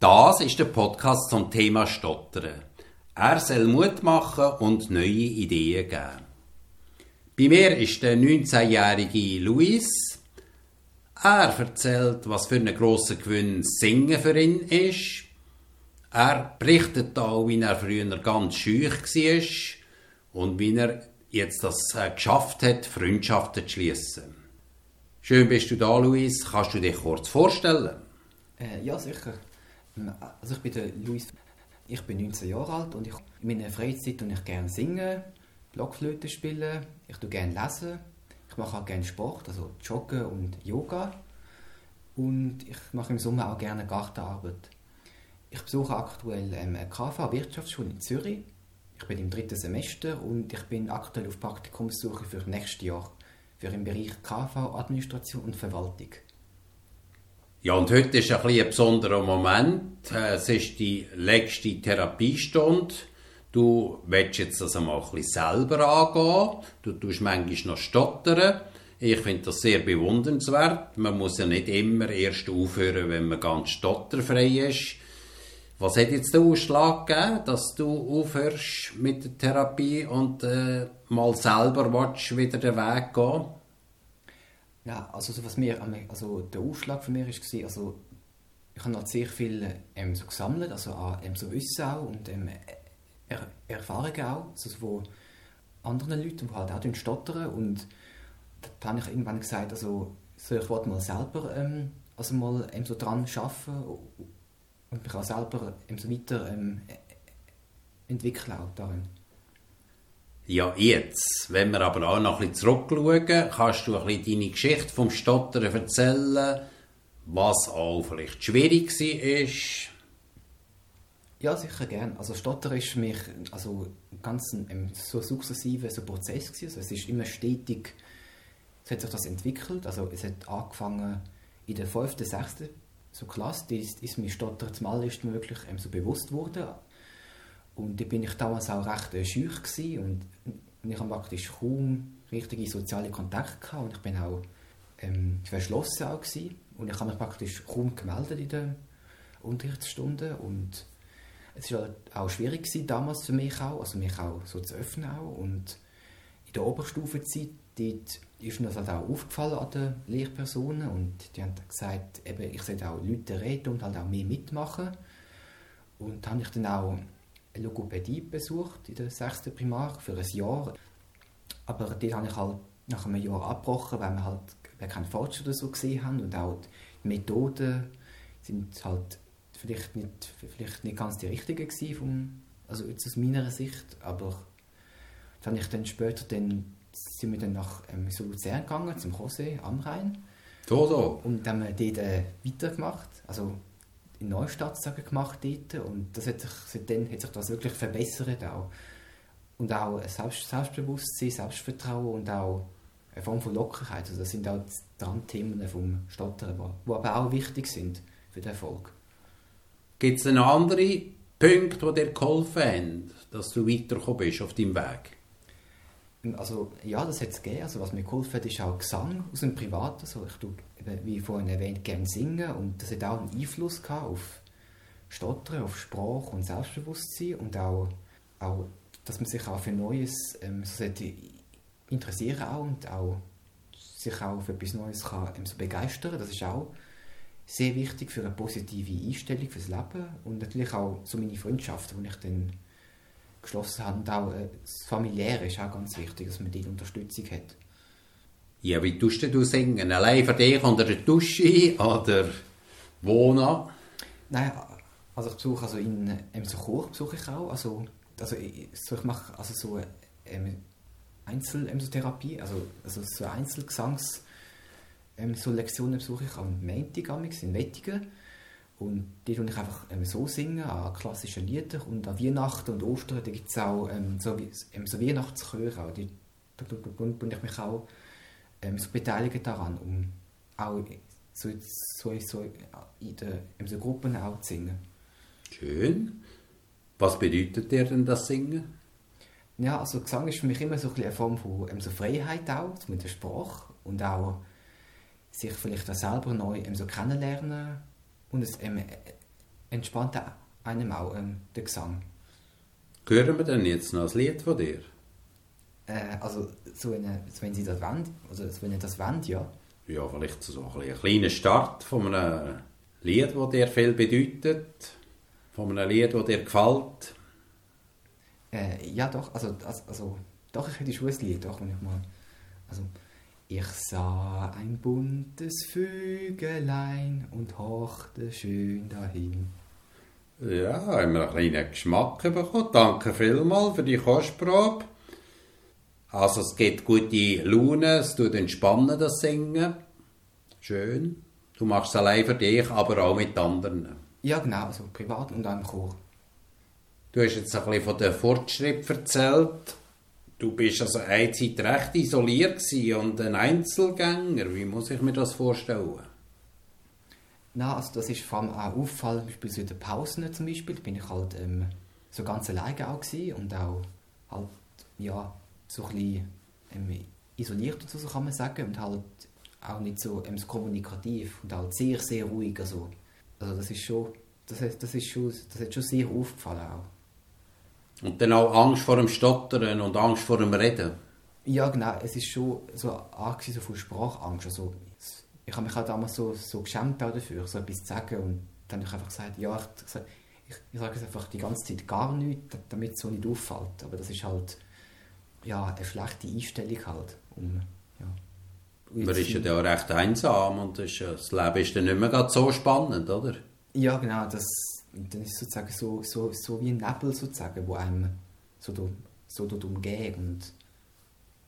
Das ist der Podcast zum Thema Stottern. Er soll Mut machen und neue Ideen geben. Bei mir ist der 19-jährige Luis. Er erzählt, was für einen grossen Gewinn Singen für ihn ist. Er berichtet auch, wie er früher ganz schüch war und wie er jetzt das äh, geschafft hat, Freundschaften zu schließen. Schön bist du da, Luis. Kannst du dich kurz vorstellen? Äh, ja, sicher. Also ich bin der Luis. Ich bin 19 Jahre alt und ich, in meiner Freizeit tue ich gerne singen, Blockflöte spielen, ich tue gerne lesen, ich mache auch gerne Sport, also Joggen und Yoga und ich mache im Sommer auch gerne Gartenarbeit. Ich besuche aktuell ähm, eine KV Wirtschaftsschule in Zürich. Ich bin im dritten Semester und ich bin aktuell auf Praktikumssuche für nächstes Jahr für im Bereich KV Administration und Verwaltung. Ja, und heute ist ein, ein besonderer Moment. Es ist die letzte Therapiestunde. Du willst jetzt das einmal ein selber angehen. Du tust manchmal noch stottern. Ich finde das sehr bewundernswert. Man muss ja nicht immer erst aufhören, wenn man ganz stotterfrei ist. Was hat jetzt den Ausschlag gegeben, dass du aufhörst mit der Therapie und äh, mal selber willst, wieder den Weg gehen? Ja, also was mir, also der Ausschlag für mich war, also ich habe noch sehr viel ähm, so gesammelt, also an ähm, so Wissen auch und ähm, er Erfahrungen auch, also von anderen Leuten, die halt auch stottern und da habe ich irgendwann gesagt, also so, ich wollte mal selber ähm, also mal ähm, so dran arbeiten und mich auch selber ähm, so weiter ähm, entwickeln auch darin. Ja, jetzt. Wenn wir aber auch noch ein bisschen zurückschauen, kannst du ein bisschen deine Geschichte vom Stottern erzählen, was auch vielleicht schwierig war? Ja, sicher gern. Also Stottern ist für mich also ganz ein, ein so sukzessiver so Prozess gewesen. Also es ist immer stetig, es hat sich das entwickelt. Also es hat angefangen in der fünften, sechsten so Klasse, die ist, ist mir Stottern zum allerersten wirklich ähm, so bewusst geworden. Und da bin ich damals auch recht äh, schüch und, und ich habe praktisch kaum richtige soziale Kontakte und ich bin auch ähm, verschlossen auch gewesen. und ich habe mich praktisch kaum gemeldet in den Unterrichtsstunden und es war halt auch schwierig gewesen, damals für mich auch, also mich auch so zu öffnen auch und in der Oberstufenzeit dort ist mir das halt auch aufgefallen an den Lehrpersonen und die haben gesagt, eben, ich sollte auch Leute reden und halt auch mehr mitmachen und habe ich dann auch Logopädie besucht in der 6. Primar für ein Jahr. Aber die habe ich halt nach einem Jahr abgebrochen, weil wir halt keinen Fortschritt so gesehen haben und auch die Methoden sind halt vielleicht nicht, vielleicht nicht ganz die richtigen gewesen, vom, also jetzt aus meiner Sicht, aber dann ich dann später dann sind wir dann nach ähm, so Luzern gegangen, zum José am Rhein. So, so. Und dann haben wir dort äh, weitergemacht. Also in Neustadt gemacht dort und das hat sich, seitdem hat sich das wirklich verbessert auch. Und auch Selbst Selbstbewusstsein, Selbstvertrauen und auch eine Form von Lockerheit. Also das sind auch die Themen vom Stottern, die aber auch wichtig sind für den Erfolg. Gibt es noch andere Punkte, die dir geholfen haben, dass du weitergekommen bist auf deinem Weg? Also ja, das hat es gegeben. Also, was mir geholfen hat, ist auch Gesang aus dem Privaten. Also, ich tue, wie vorhin erwähnt, gerne singen und das hat auch einen Einfluss gehabt auf Stottern, auf Sprache und Selbstbewusstsein und auch, auch dass man sich auch für Neues ähm, so interessieren auch und auch sich auch für etwas Neues kann, ähm, so begeistern. Das ist auch sehr wichtig für eine positive Einstellung fürs Leben und natürlich auch so meine Freundschaften, die ich dann geschlossen haben. Und auch äh, das Familiäre ist auch ganz wichtig, dass man diese Unterstützung hat. Ja, wie tust du singen? Allein für dich unter der Dusche oder wohnen? Nein, also ich besuche also in ähm, so Chor besuche ich auch. Also, also, ich, so, ich mache also so ähm, Einzeltherapie, ähm, also, also so Einzelgesangs ähm, so Lektionen besuche ich am Montag in Wettigen. Und die tue ich einfach ähm, so singen, an klassischen Liedern. Und an Weihnachten und Ostern gibt es auch ähm, so, ähm, so Weihnachtschöre. Auch. Die, da tue ich mich auch ähm, so beteiligen daran, um auch so, so, so in den in so Gruppen auch zu singen. Schön. Was bedeutet dir denn das Singen? Ja, also Gesang ist für mich immer so ein eine Form von ähm, so Freiheit auch, mit der Sprache und auch sich vielleicht auch selber neu ähm, so kennenlernen und es, ähm, entspannt einem auch ähm, der Gesang. Hören wir denn jetzt noch ein Lied von dir? Äh, also, so eine, wenn Sie das wollen, also wenn ihr das wollt, ja. Ja, vielleicht so ein, ein kleiner Start von einem Lied, das dir viel bedeutet, von einem Lied, das dir gefällt. Äh, ja, doch, also, also, also doch, ich hätte schon ein Lied, doch, wenn ich mal, also, ich sah ein buntes Vögelein und horchte schön dahin. Ja, haben wir einen kleinen Geschmack bekommen. Danke vielmals für die Kostprobe. Also es gibt gute Laune, es tut entspannen, das Singen. Schön. Du machst es allein für dich, aber auch mit anderen. Ja, genau, also privat und im Chor. Du hast jetzt ein bisschen von dem Fortschritt erzählt. Du bist also eine Zeit recht isoliert und ein Einzelgänger. Wie muss ich mir das vorstellen? Nein, also das ist vor allem auch auffallend, beispielsweise in den Pausen zum Beispiel, bin ich halt ähm, so ganz alleine auch gewesen und auch halt, ja, so ein bisschen ähm, isoliert und so kann man sagen und halt auch nicht so, ähm, kommunikativ und halt sehr, sehr ruhig, also, also das ist schon, das, das ist schon, das hat schon sehr aufgefallen auch. Und dann auch Angst vor dem Stottern und Angst vor dem Reden. Ja, genau. Es ist schon so arg so von Sprachangst. Also, ich habe mich halt damals so, so geschämt dafür, so etwas zu sagen. Und dann habe ich einfach gesagt, ja, ich, ich, ich sage es einfach die ganze Zeit gar nicht, damit es so nicht auffällt. Aber das ist halt ja, eine schlechte Einstellung halt. Um, ja. Man ist ja auch recht einsam und das, ist, das Leben ist dann nicht mehr so spannend, oder? Ja, genau. Das, dann ist sozusagen so, so, so wie ein Nebel sozusagen, wo einem so, so dort umgeht und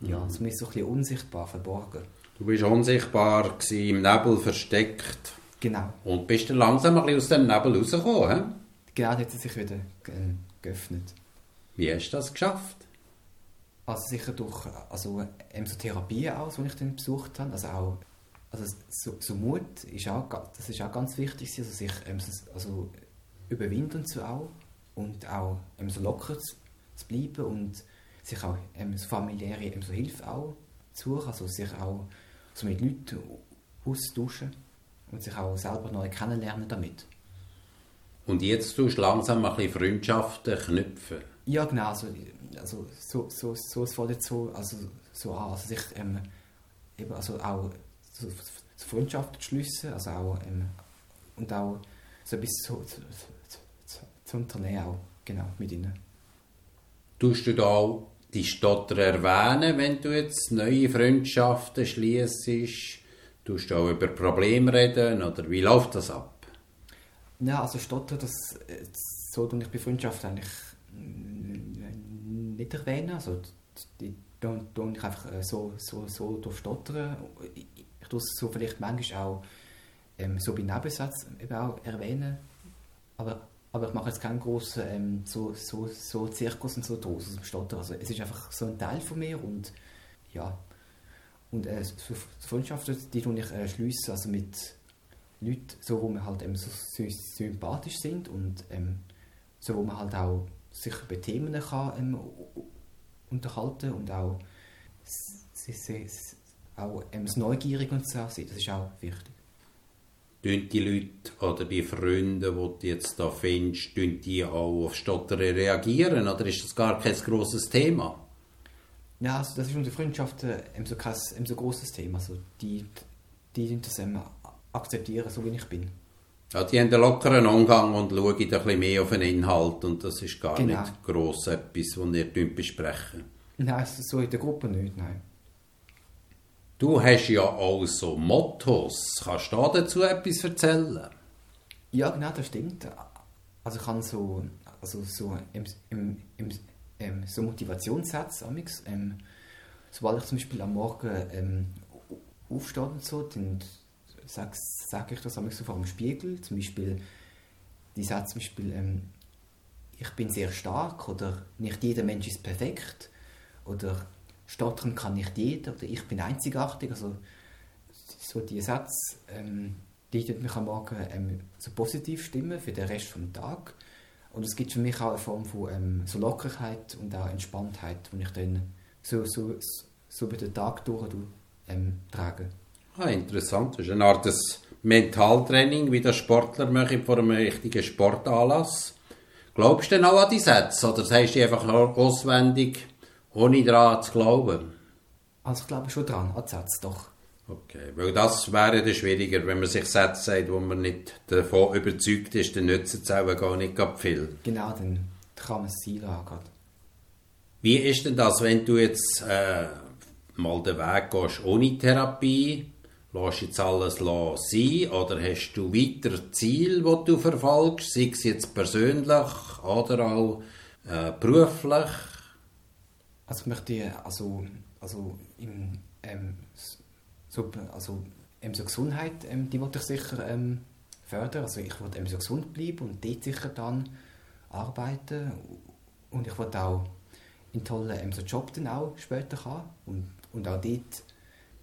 ja, mhm. so ist so ein bisschen unsichtbar, verborgen. Du bist unsichtbar gewesen, im Nebel versteckt. Genau. Und bist dann langsam ein bisschen aus dem Nebel rausgekommen, he? Genau, hat er sich wieder geöffnet. Wie hast du das geschafft? Also sicher durch also, ähm, so Therapien auch, die ich dann besucht habe, also auch also so, so Mut ist auch, das ist auch ganz wichtig, also sich ähm, also überwinden zu auch und auch ähm, so locker zu, zu, bleiben und sich auch ähm, so familiäre ähm, so Hilfe auch zu suchen, also sich auch so mit Leuten austauschen und sich auch selber neu kennenlernen damit. Und jetzt tust du langsam ein bisschen Freundschaften knüpfen? Ja, genau, also, also so, so, so, es fällt jetzt so, also, so an, also sich ähm, eben also auch so, so Freundschaften schliessen, also auch ähm, und auch so etwas zu, zu, zu, zu unternehmen, auch, genau, mit ihnen. Tust du da die Stotter erwähnen, wenn du jetzt neue Freundschaften schließt? Tust du auch über Probleme reden oder wie läuft das ab? Ja, also Stotter, das, so tue ich bei Freundschaft eigentlich nicht erwähnen. Also die tue ich einfach äh, so, so, so durchstottern. Ich, ich tue es so vielleicht manchmal auch ähm, so bei Nebensätzen auch erwähnen. Aber, aber ich mache jetzt keinen großen ähm, so, so, so Zirkus und so draus aus dem Stotter. Also es ist einfach so ein Teil von mir und ja. Und äh, so Freundschaften, die tue ich äh, schliessen, also mit Leuten, so, wo wir halt ähm, so sympathisch sind und ähm, so, wo man halt auch sich über Themen kann ähm, unterhalten und auch, auch ähm, neugierig und so sein. Das ist auch wichtig. Tun die Leute oder die Freunde, die du jetzt da findest, tun die auch auf Stotter reagieren oder ist das gar kein grosses Thema? Ja, also das ist unsere Freundschaft äh, so kein so großes Thema. Also die, die das ähm, akzeptieren, so wie ich bin. Ja, die haben einen lockeren Umgang und schauen ein bisschen mehr auf den Inhalt und das ist gar genau. nicht gross etwas, was ihr besprechen Nein, so in der Gruppe nicht, nein. Du hast ja auch so Mottos. Kannst du dazu etwas erzählen? Ja, genau, das stimmt. Also ich habe so, also so, im, im, im, ähm, so Motivationssätze, ähm, sobald ich zum Beispiel am Morgen ähm, aufstehe und so, dann sage sag ich das so vor dem Spiegel. Zum Beispiel, die Sätze zum Beispiel, ähm, ich bin sehr stark oder nicht jeder Mensch ist perfekt oder stottern kann nicht jeder oder ich bin einzigartig. Also so die Sätze, ähm, die mich am Morgen ähm, so positiv stimmen für den Rest des Tages. Und es gibt für mich auch eine Form von ähm, so Lockerheit und auch Entspanntheit, die ich dann so, so, so über den Tag durch ähm, trage. Ah, interessant. Das ist eine Art des Mentaltraining, wie das Sportler machen vor einem richtigen Sportanlass. Glaubst du denn auch an die Sätze oder sagst du einfach auswendig, ohne daran zu glauben? Also ich glaube schon dran, an die Sätze, doch. Okay, weil das wäre dann schwieriger, wenn man sich Sätze sagt, wo man nicht davon überzeugt ist, dann nützt es auch gar nicht viel. Genau, dann kann man es sein lassen. Wie ist denn das, wenn du jetzt äh, mal den Weg gehst ohne Therapie? Lässt jetzt alles sein oder hast du weitere Ziele, die du verfolgst, sei es jetzt persönlich oder auch äh, beruflich? Also ich möchte also, also im, ähm, so, also ähm, so Gesundheit, ähm, die wollte ich sicher ähm, fördern. Also ich wollte ähm, so gesund bleiben und dort sicher dann arbeiten. Und ich wollte auch einen tollen ähm, so Job dann auch später haben. Und, und auch dort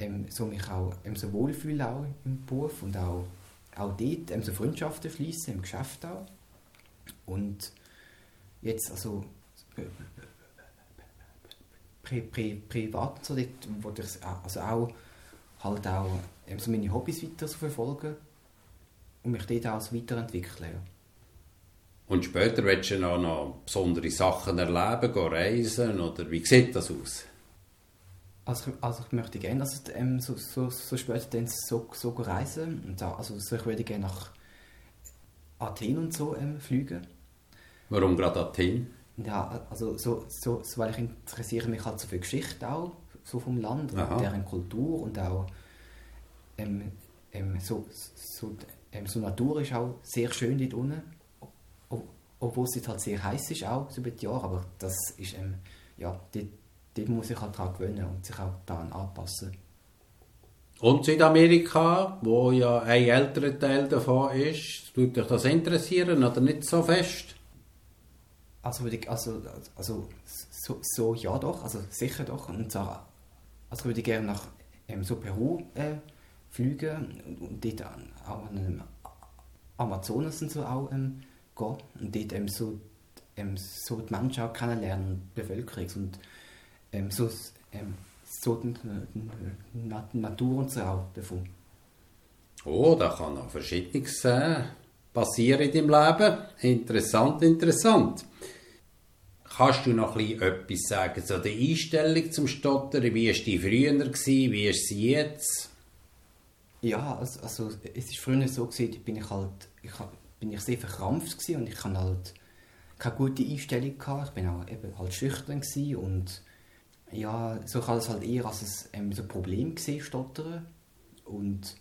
ähm, so mich auch ähm, so wohlfühlen auch im Beruf und auch, auch dort ähm, so Freundschaften schließen im Geschäft auch. Und jetzt also pri, pri, privat so dort wollte ich also auch halt auch ähm, so meine Hobbys weiter so verfolgen und mich dort auch so weiterentwickeln. Ja. Und später willst du auch noch besondere Sachen erleben, gehen reisen oder wie sieht das aus? Also, also ich möchte gerne also, ähm, so, so, so später dann so, so reisen und auch, also so, ich würde gerne nach Athen und so ähm, fliegen. Warum gerade Athen? Ja, also so, so, so, weil ich interessiere mich halt so für Geschichte auch so vom Land Aha. und deren Kultur und auch ähm, ähm, so, so, ähm, so Natur ist auch sehr schön dort unten, obwohl es halt sehr heiß ist auch so über die Jahre, aber das ist ähm, ja, dort, dort muss ich halt daran gewöhnen und sich auch daran anpassen. Und Südamerika, wo ja ein älterer Teil davon ist, tut dich das interessieren oder nicht so fest? Also, also, also so, so ja doch, also sicher doch. Und zwar also würde ich gerne nach ähm, so Peru äh, fliegen und dort auch an den Amazonas und so auch ähm, gehen und dort ähm, so, ähm, so die Menschen auch kennenlernen, die Bevölkerung und ähm, so, ähm, so die, die Natur und so auch davon. Oh, da kann noch Verschiedenes äh, passieren in deinem Leben. Interessant, interessant. Kannst du noch etwas sagen zu der Einstellung zum Stottern? Wie war die früher? Wie ist sie jetzt? Ja, also, also es war früher so, gewesen, bin ich halt, ich, bin ich sehr verkrampft gewesen und ich hatte halt keine gute Einstellung. Gehabt. Ich bin auch eben halt schüchtern und ja, so ich es halt eher als ein, ähm, ein Problem gesehen, Stottern. Und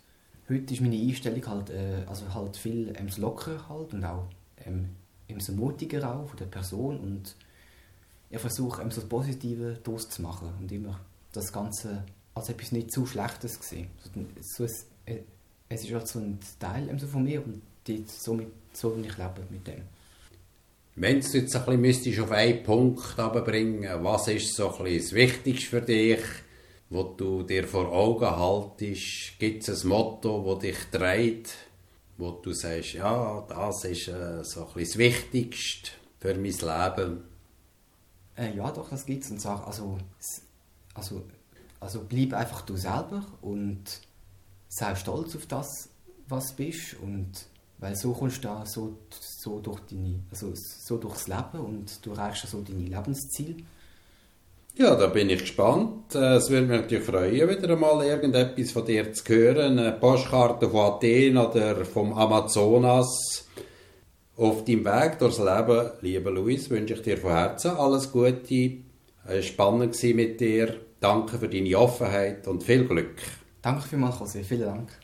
heute ist meine Einstellung halt, äh, also halt viel ähm, lockerer halt und auch ähm, so mutiger auch von der Person und ich versuche eben so das Positive daraus zu machen und immer das Ganze als etwas nicht zu Schlechtes gesehen. So, es, äh, es ist halt so ein Teil so von mir und die, so, mit, so ich leben mit dem. Wenn du jetzt ein bisschen auf einen Punkt bringen was ist so ein das Wichtigste für dich, wo du dir vor Augen haltest? Gibt es ein Motto, das dich dreht, wo du sagst, ja, das ist äh, so das Wichtigste für mein Leben? Äh, ja, doch, das gibt es. Und sag, also, also, also bleib einfach du selber und sei stolz auf das, was du bist. Und, weil so kommst du da so, so, durch deine, also so durchs Leben und du erreichst so deine Lebensziele. Ja, da bin ich gespannt. Äh, es würde mich natürlich freuen, wieder einmal irgendetwas von dir zu hören. Eine Postkarte von Athen oder vom Amazonas auf deinem Weg durchs Leben, lieber Luis, wünsche ich dir von Herzen alles Gute. Es war spannend mit dir. Danke für deine Offenheit und viel Glück. Danke vielmals, José. Vielen Dank.